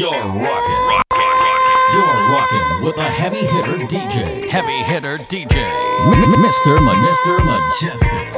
You're rocking. You're rocking with a heavy hitter DJ. Heavy hitter DJ. Mr. Mr. Mejustik.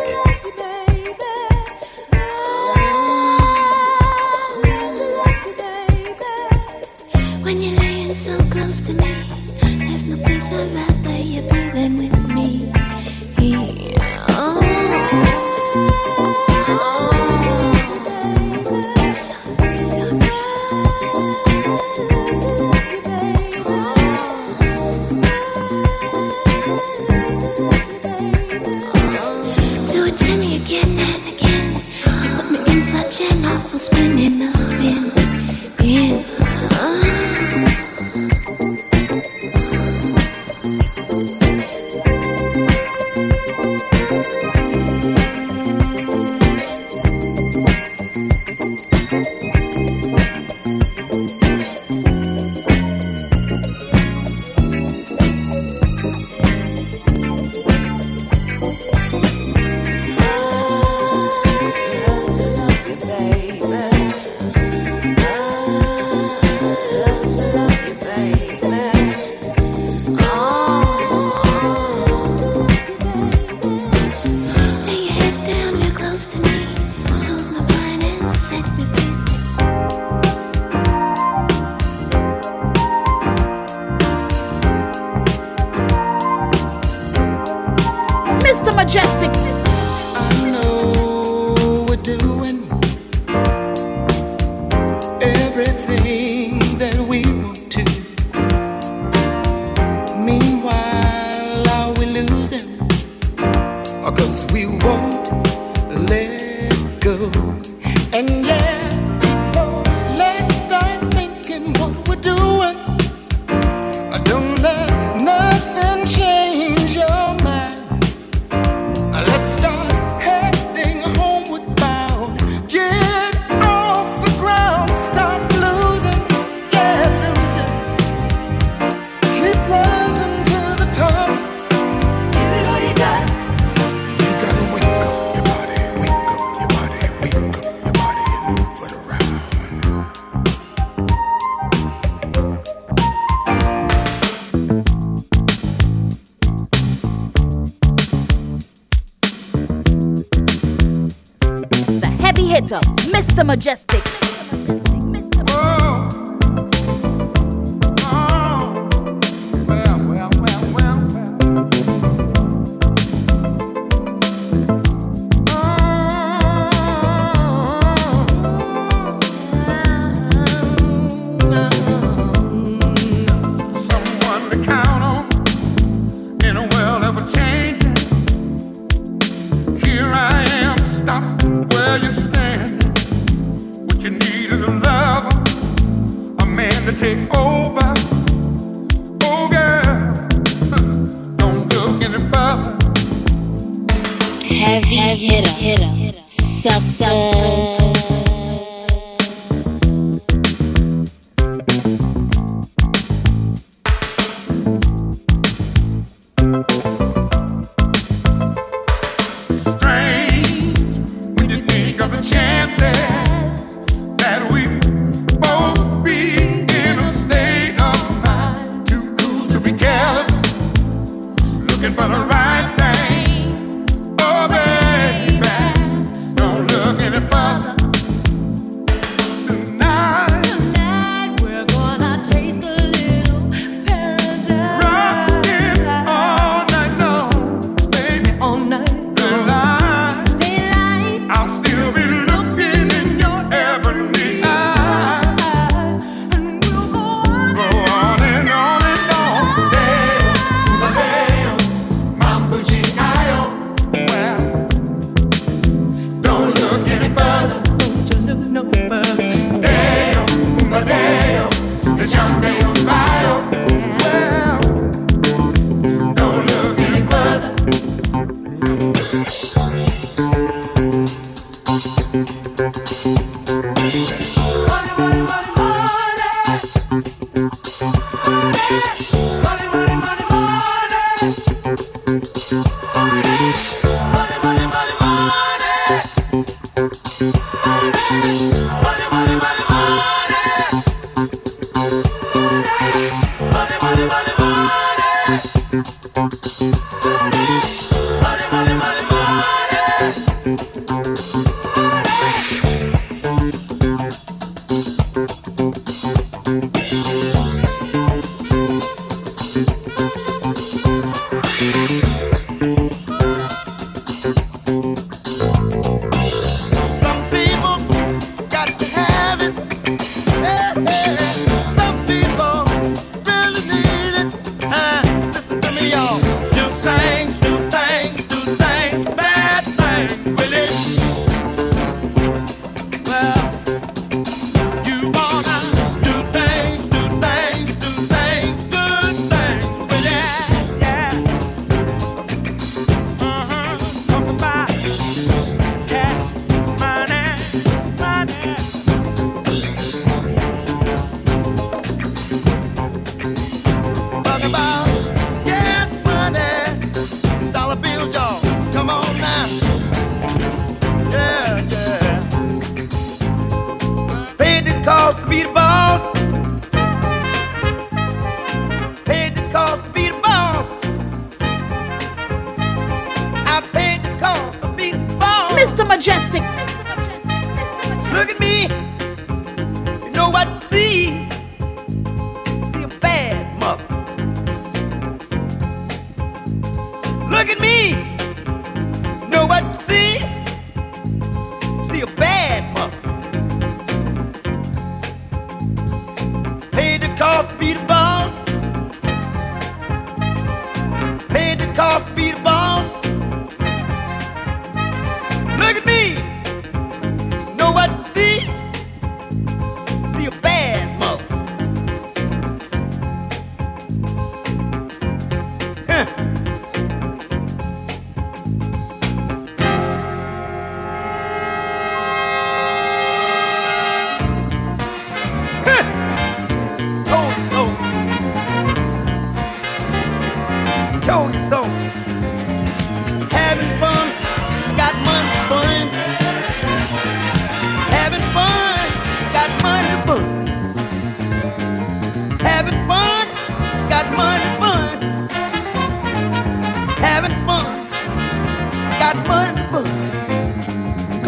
Mejustik.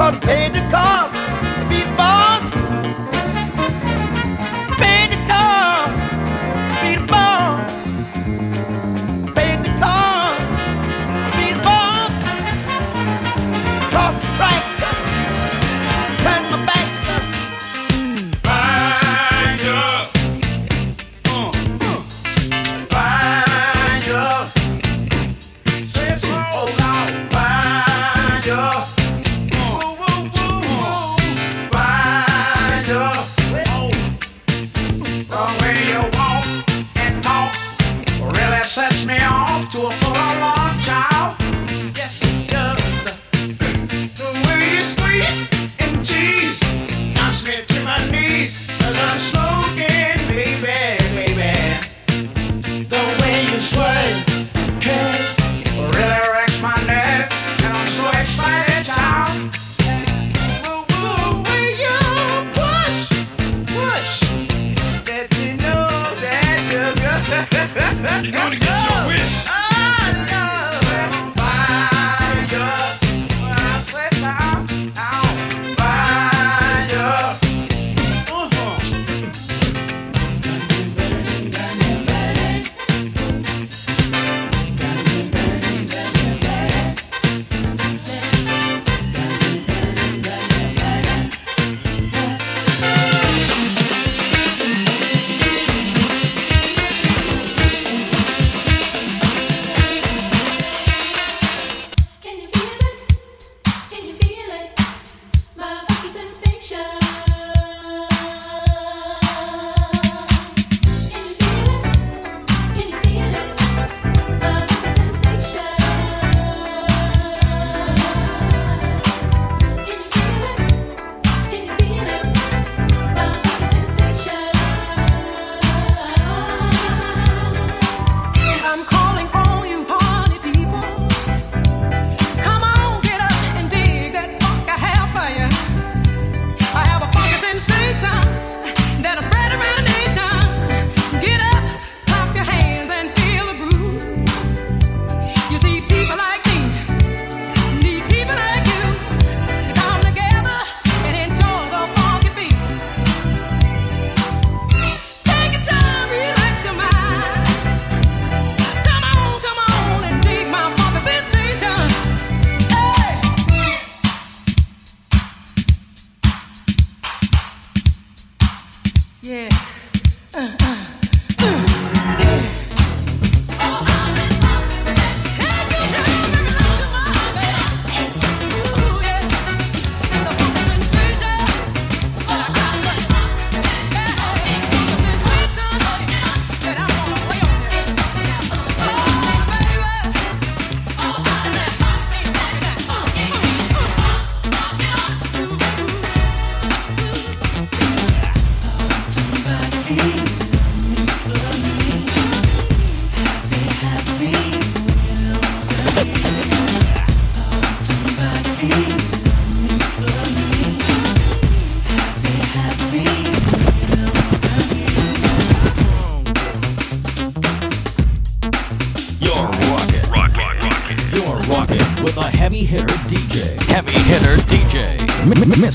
Everybody paid the cost.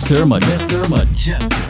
Mr. Mejustik. Mr. Mejustik.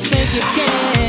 think you can.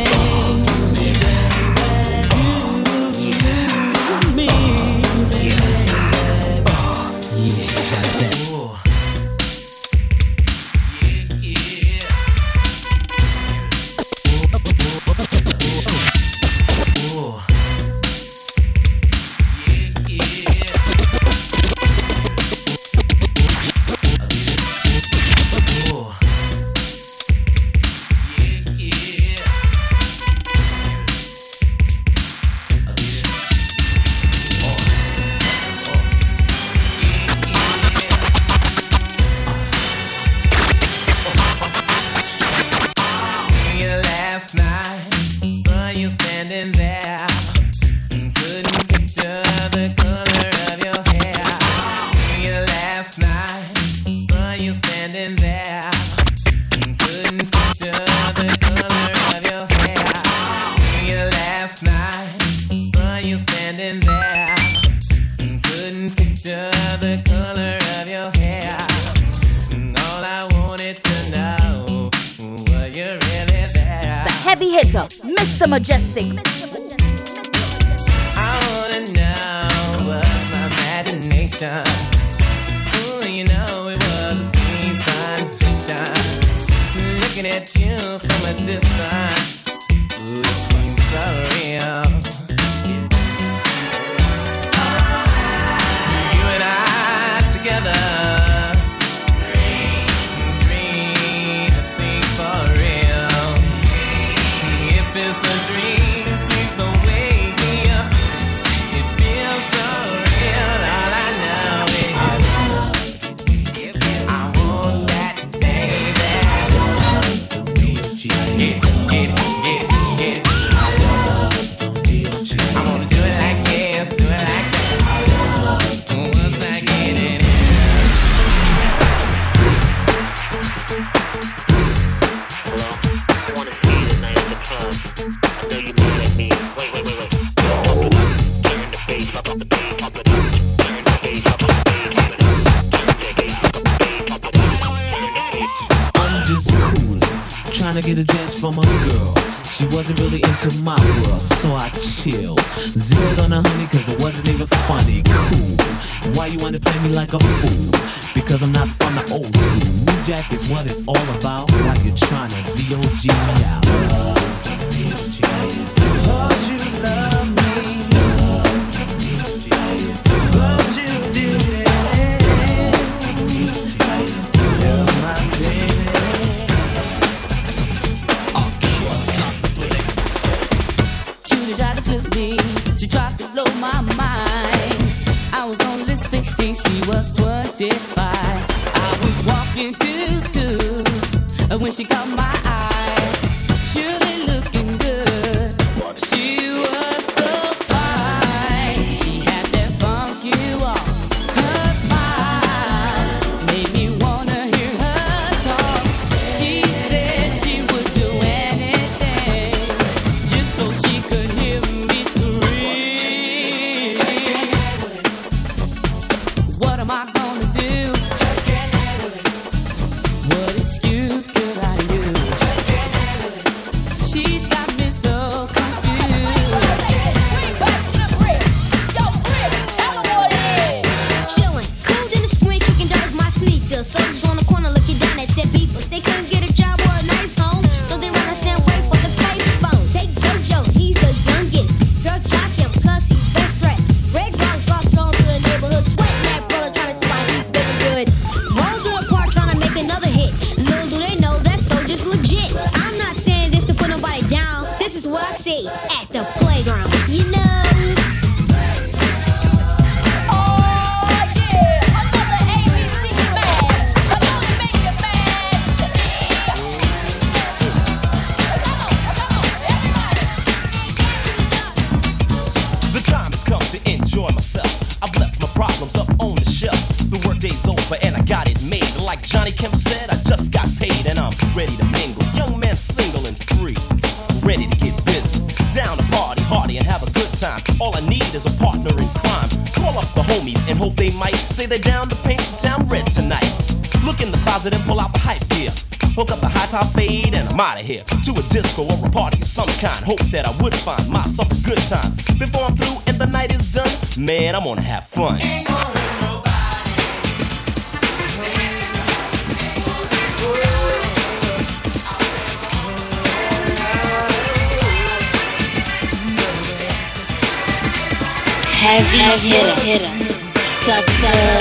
chill. Zeroed on a honey, cause it wasn't even funny. Cool. Why you wanna play me like a fool? Because I'm not from the old school. New Jack is what it's all about. Why you trying to DOG out? Uh, out of here to a disco or a party of some kind. Hope that I would find myself a good time before I'm through and the night is done. Man, I'm gonna have fun. Heavy hitter, hitter, sucker.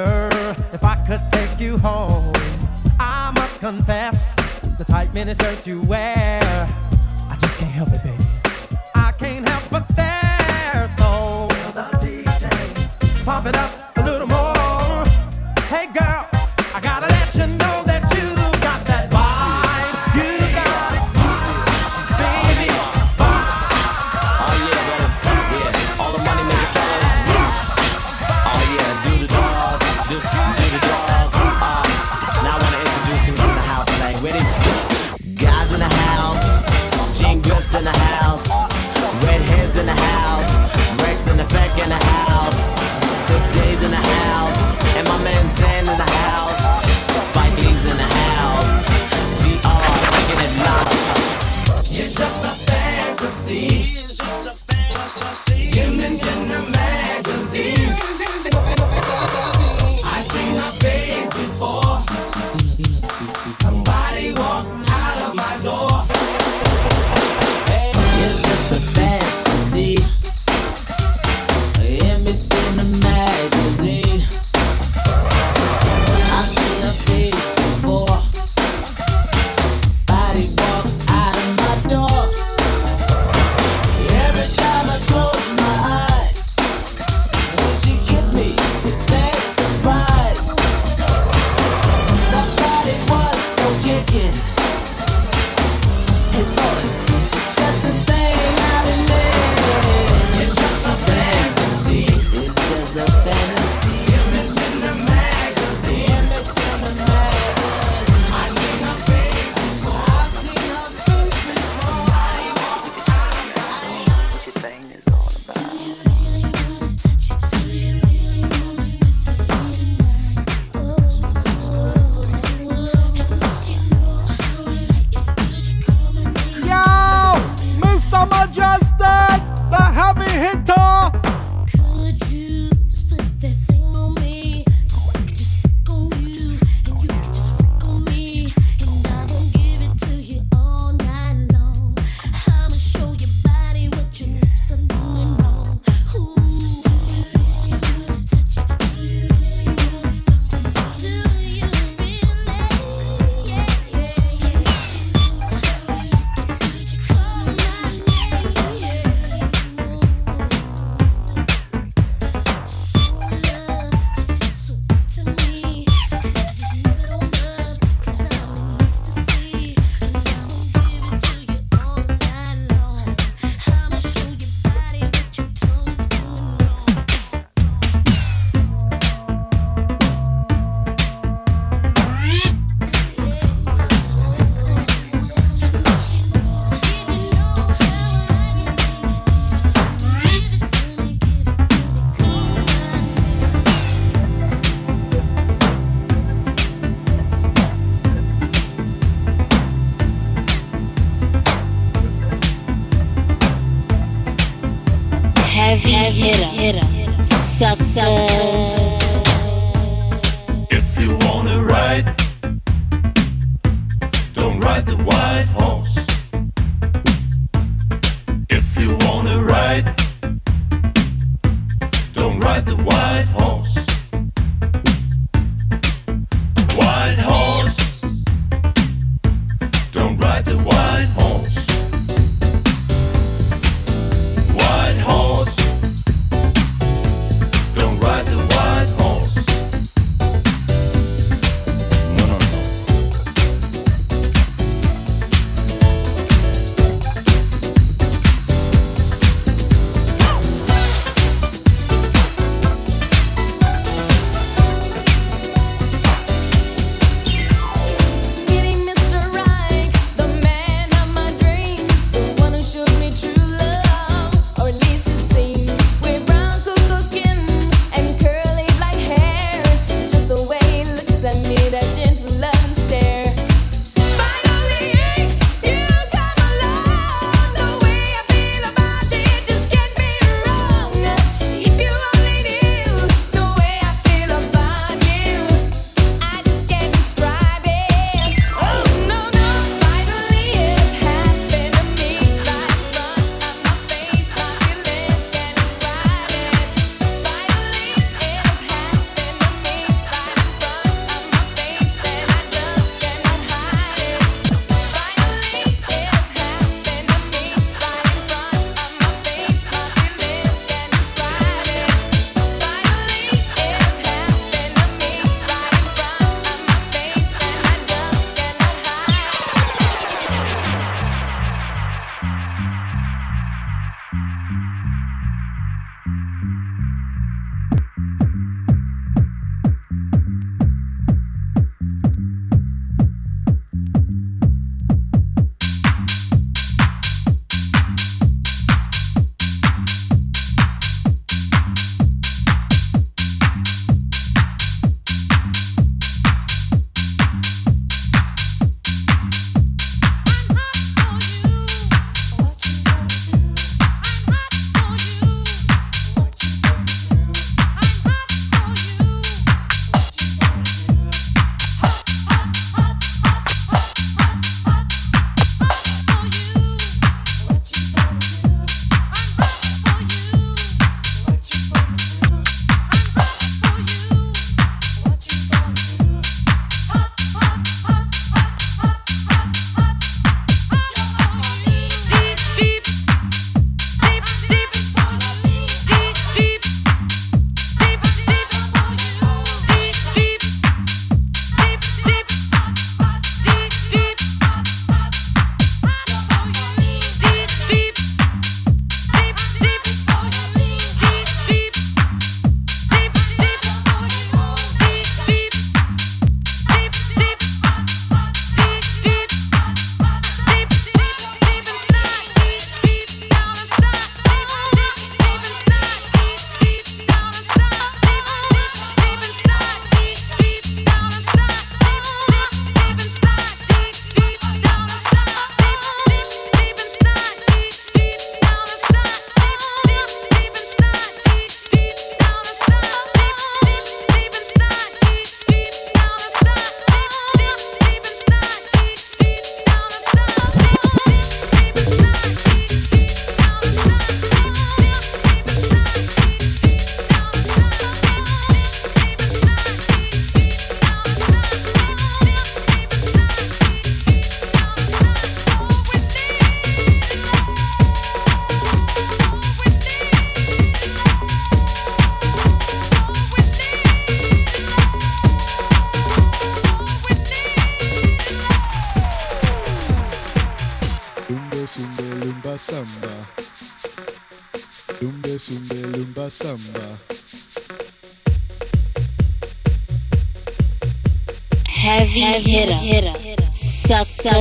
wonder if I could take you home. I must confess, the tight miniskirt you wear, I just can't help it, baby. I can't help but stare. So, pump it up. Samba. Lumbe sumbe lumba samba. Heavy hitter, hitter, sucker.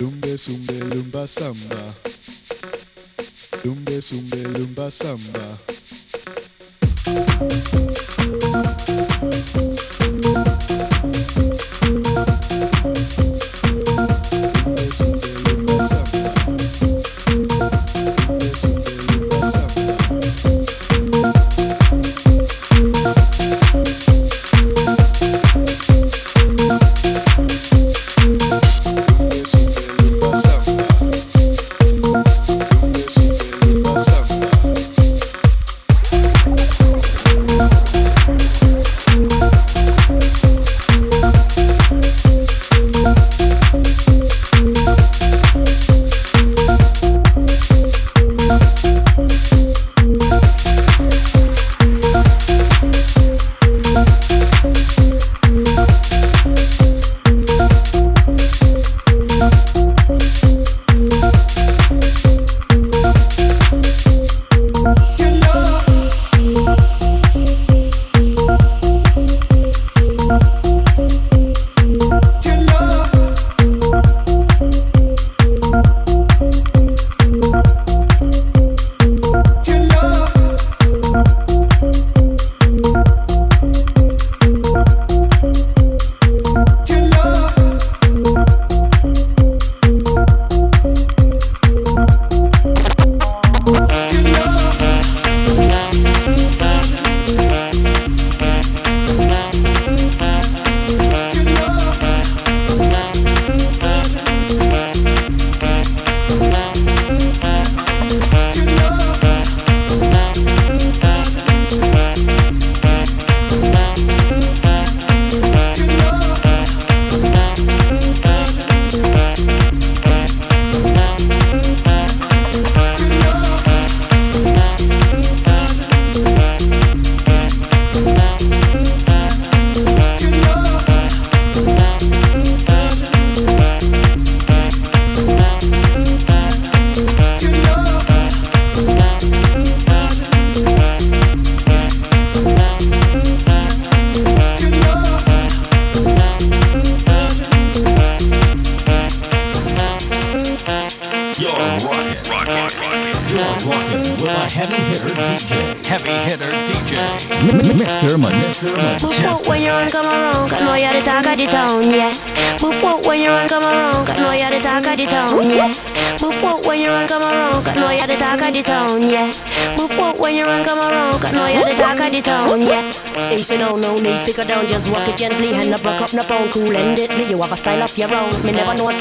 Lumbe sumbe lumba samba. Lumbe sumbe lumba samba.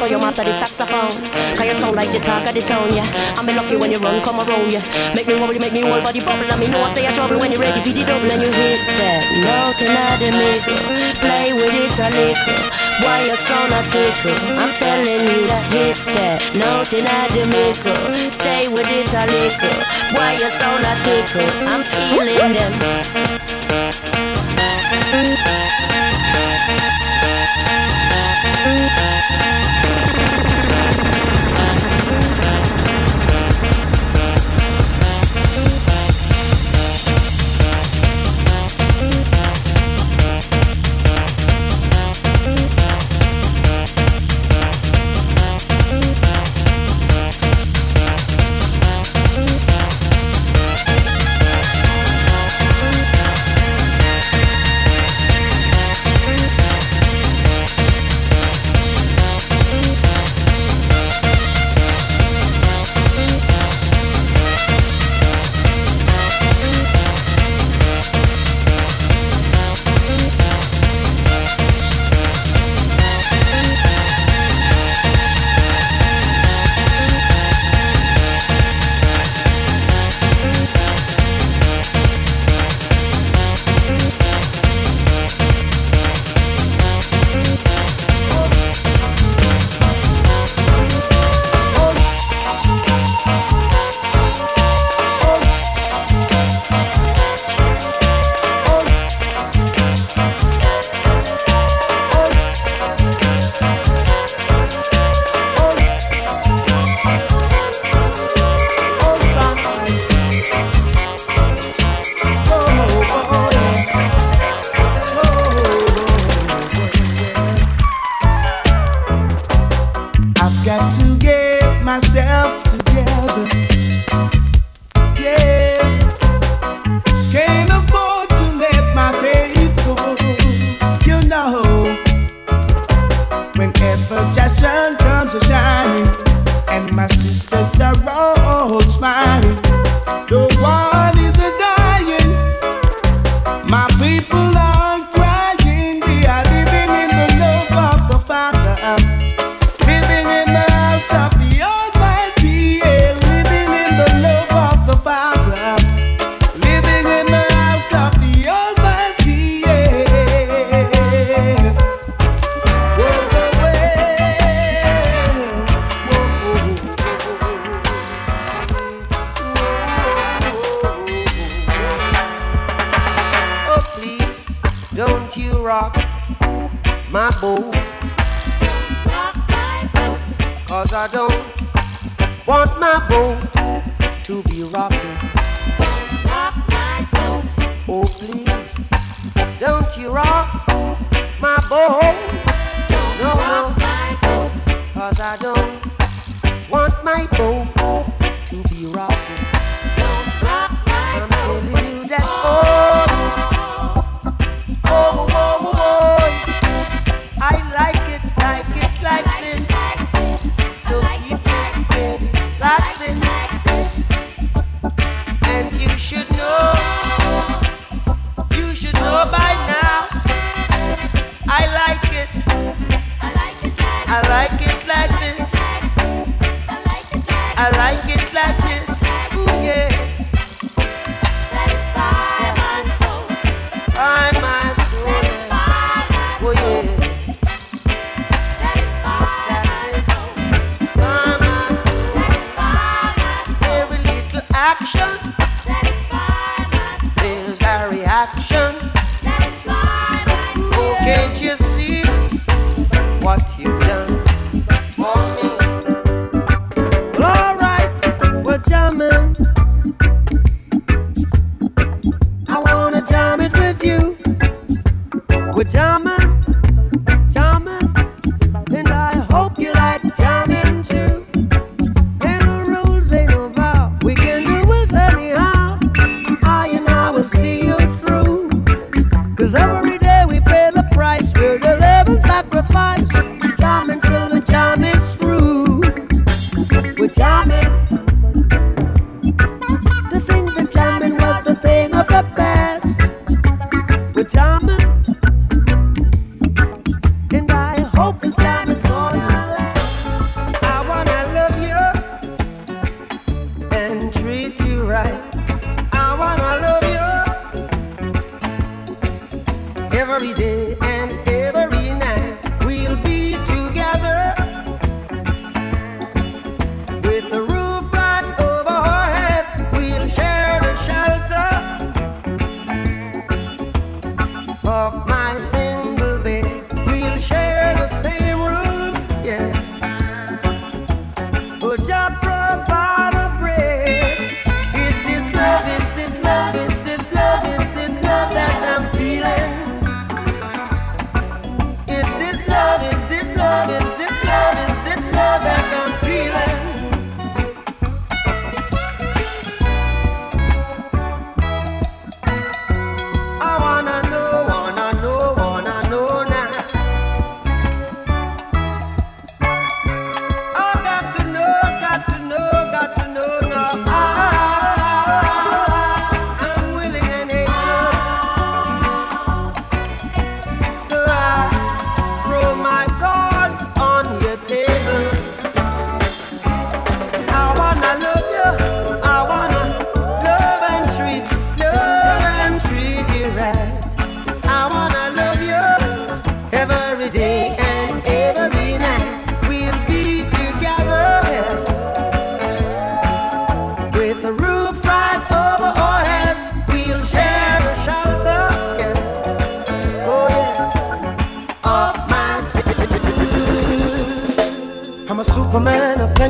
Saw you master the saxophone. Cause you sound like the talk of the town, yeah. I'm lucky when you run, come around, yeah. Make me wobble, make me whole body bubble. And me know I say I trouble when you're ready for the double and you hit that. Note in the middle, play with it a little. Why you sound a tickle? I'm telling you that hit that. Note in the middle, stay with it a little. Why you sound a tickle? I'm feeling them. man.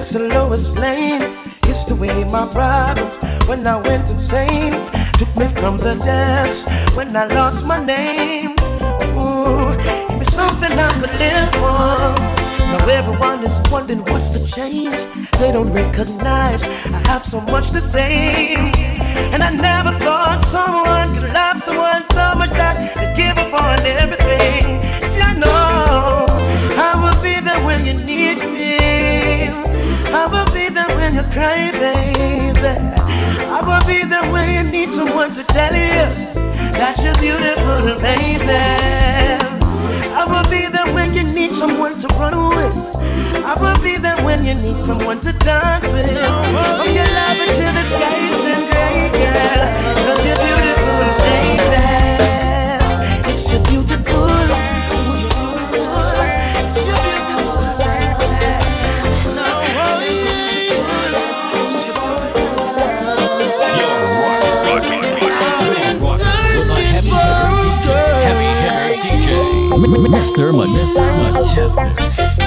It's the lowest lane. It's the way my problems when I went insane took me from the depths when I lost my name. Ooh, it's something I could live for. Now everyone is wondering what's the change. They don't recognize I have so much to say, and I never thought someone could love someone so much that they give up on everything. I will be there when you cry, baby. I will be there when you need someone to tell you that you're beautiful, baby. I will be there when you need someone to run with. I will be there when you need someone to dance with. Oh, you love until the skies turn gray, girl. Cause you're beautiful, baby. Mr. Mejustik. Mejustik.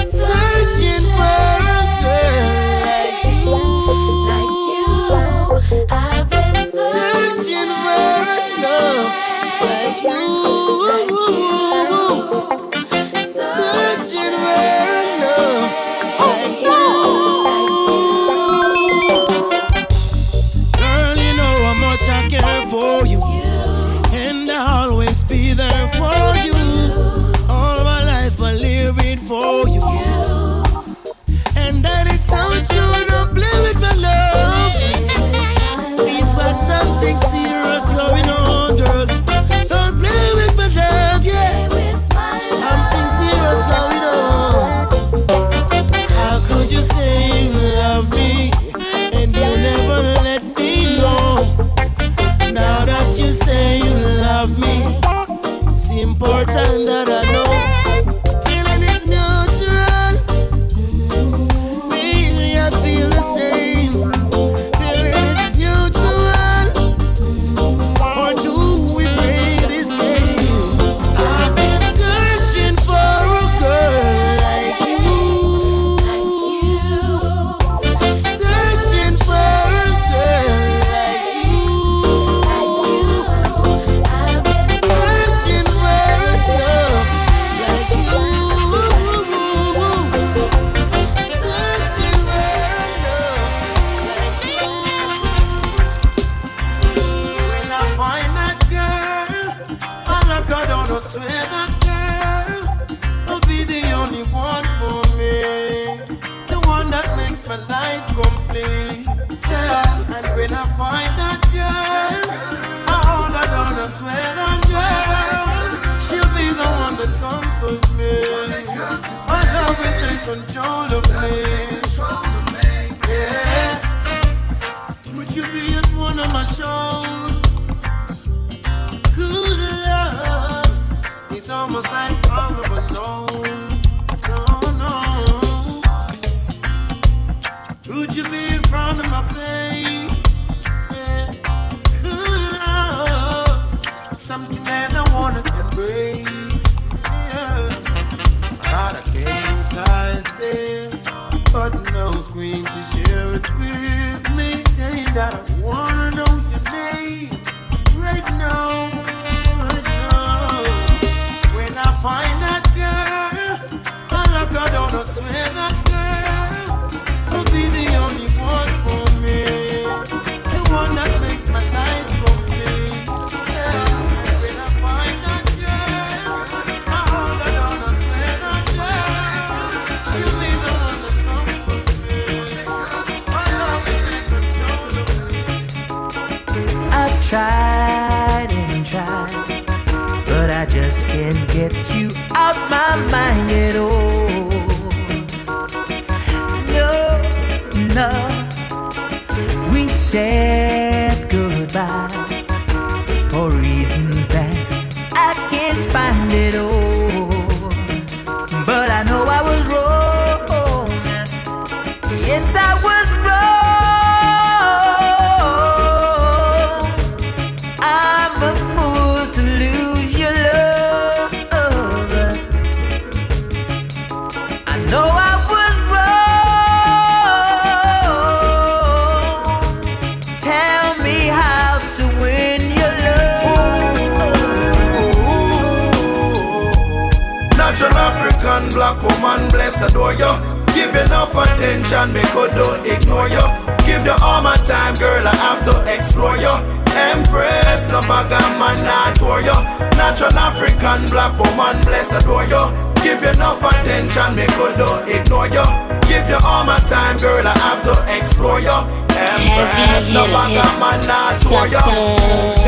Time, girl, I have to explore you. Empress, no bag of man, not for you. Natural African black woman, bless adore you. Give you enough attention, me could don't ignore you. Give you all my time, girl, I have to explore you. Empress, no bag of man, not for you.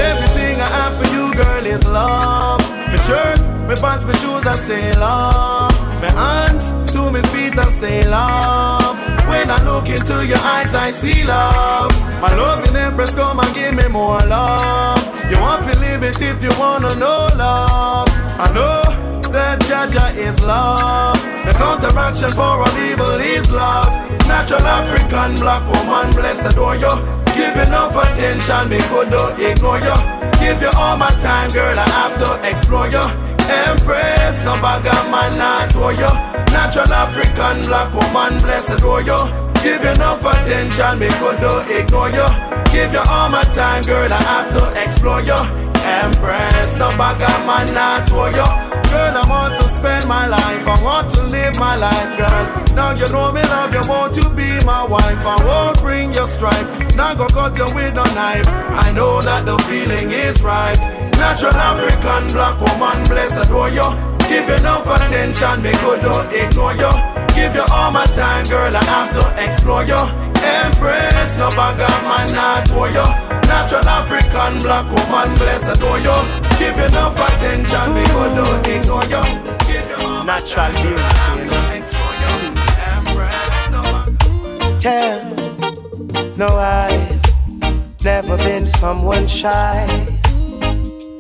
Everything I have for you, girl, is love. My shirt, my pants, my shoes, I say love. My hands to my feet, I say love. When I look into your eyes, I see love. My loving empress, come and give me more love. You want to live it if you wanna know love. I know that Jah Jah is love. The counteraction for all evil is love. Natural African black woman, bless adore you. Give enough attention, me could not ignore you. Give you all my time, girl, I have to explore you. Empress, no bag of man, not for you. Natural African black woman, blessed adore you. Give you enough attention, me could not ignore you. Give you all my time, girl, I have to explore you. Empress, no bag of man, not for you. Girl, I want to spend my life, I want to live my life, girl. Now you know me love you, want to be my wife. I won't bring your strife, now go cut you with a knife. I know that the feeling is right. Natural African black woman, bless adore you. Give you enough attention, me could not ignore you. Give you all my time, girl, I have to explore you. Empress, no bag of man, not for you. Natural African black woman, bless adore you. Give you enough attention, me could not ignore you. Give you all Natural time, girl, to you. Empress, Yeah, no, I've never been someone shy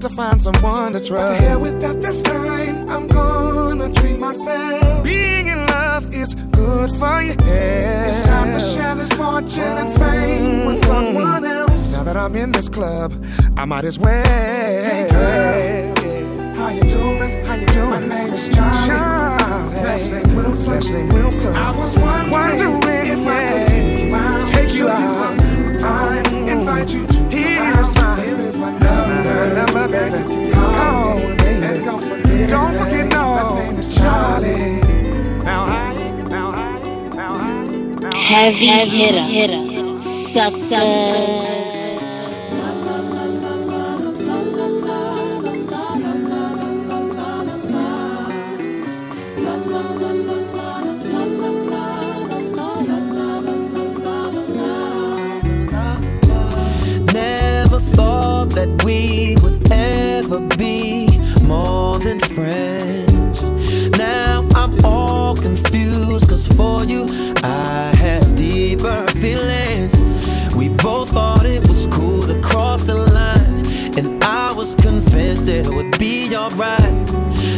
hard to find someone to trust. But to hell with that this time, I'm gonna treat myself. Being in love is good for your head. It's time to share this fortune and fame with mm. someone else. Now that I'm in this club, I might as well. Hey girl, how you doing? How you doing? My name is Charlie. Charlie. Last name Wilson. Last name Wilson. I was wondering, Wondering, if I could take you out. Take you out. Number, baby. Call Call me. me. Don't forget, no. Charlie. Now I, now I, now I, now I. Heavy hitter, hitter, sucker. Friends. Now I'm all confused, cause for you I have deeper feelings. We both thought it was cool to cross the line, and I was convinced it would be alright.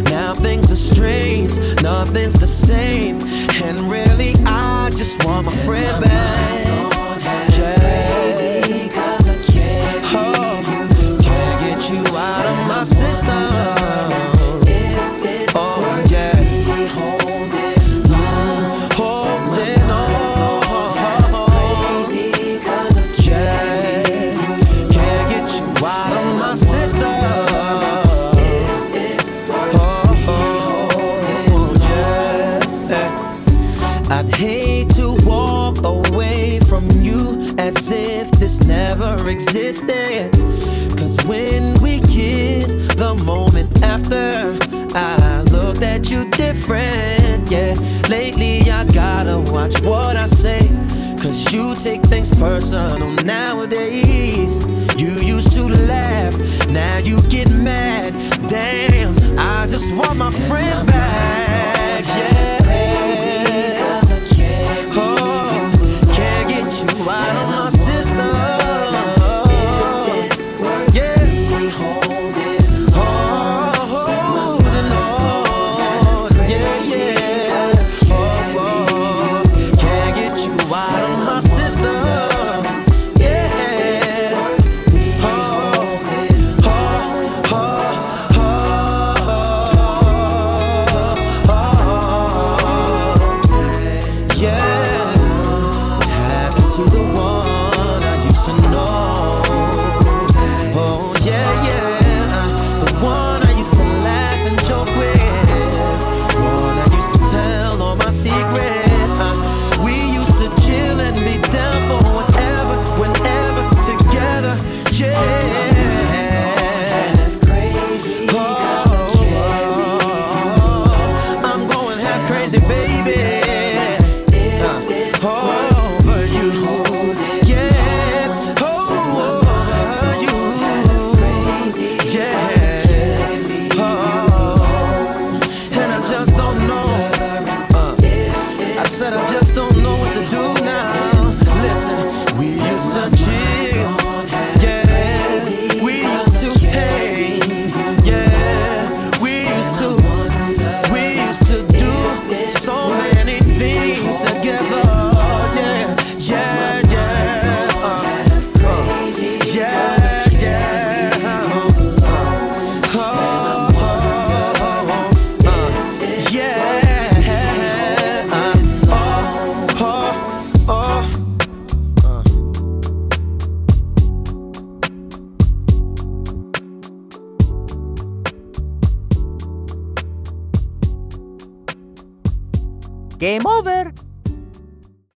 Now things are strange, nothing's the same, and really I just want my friend back. Different. Yeah, lately I gotta watch what I say. Cause you take things personal nowadays. You used to laugh, now you get mad. Damn, I just want my friend back.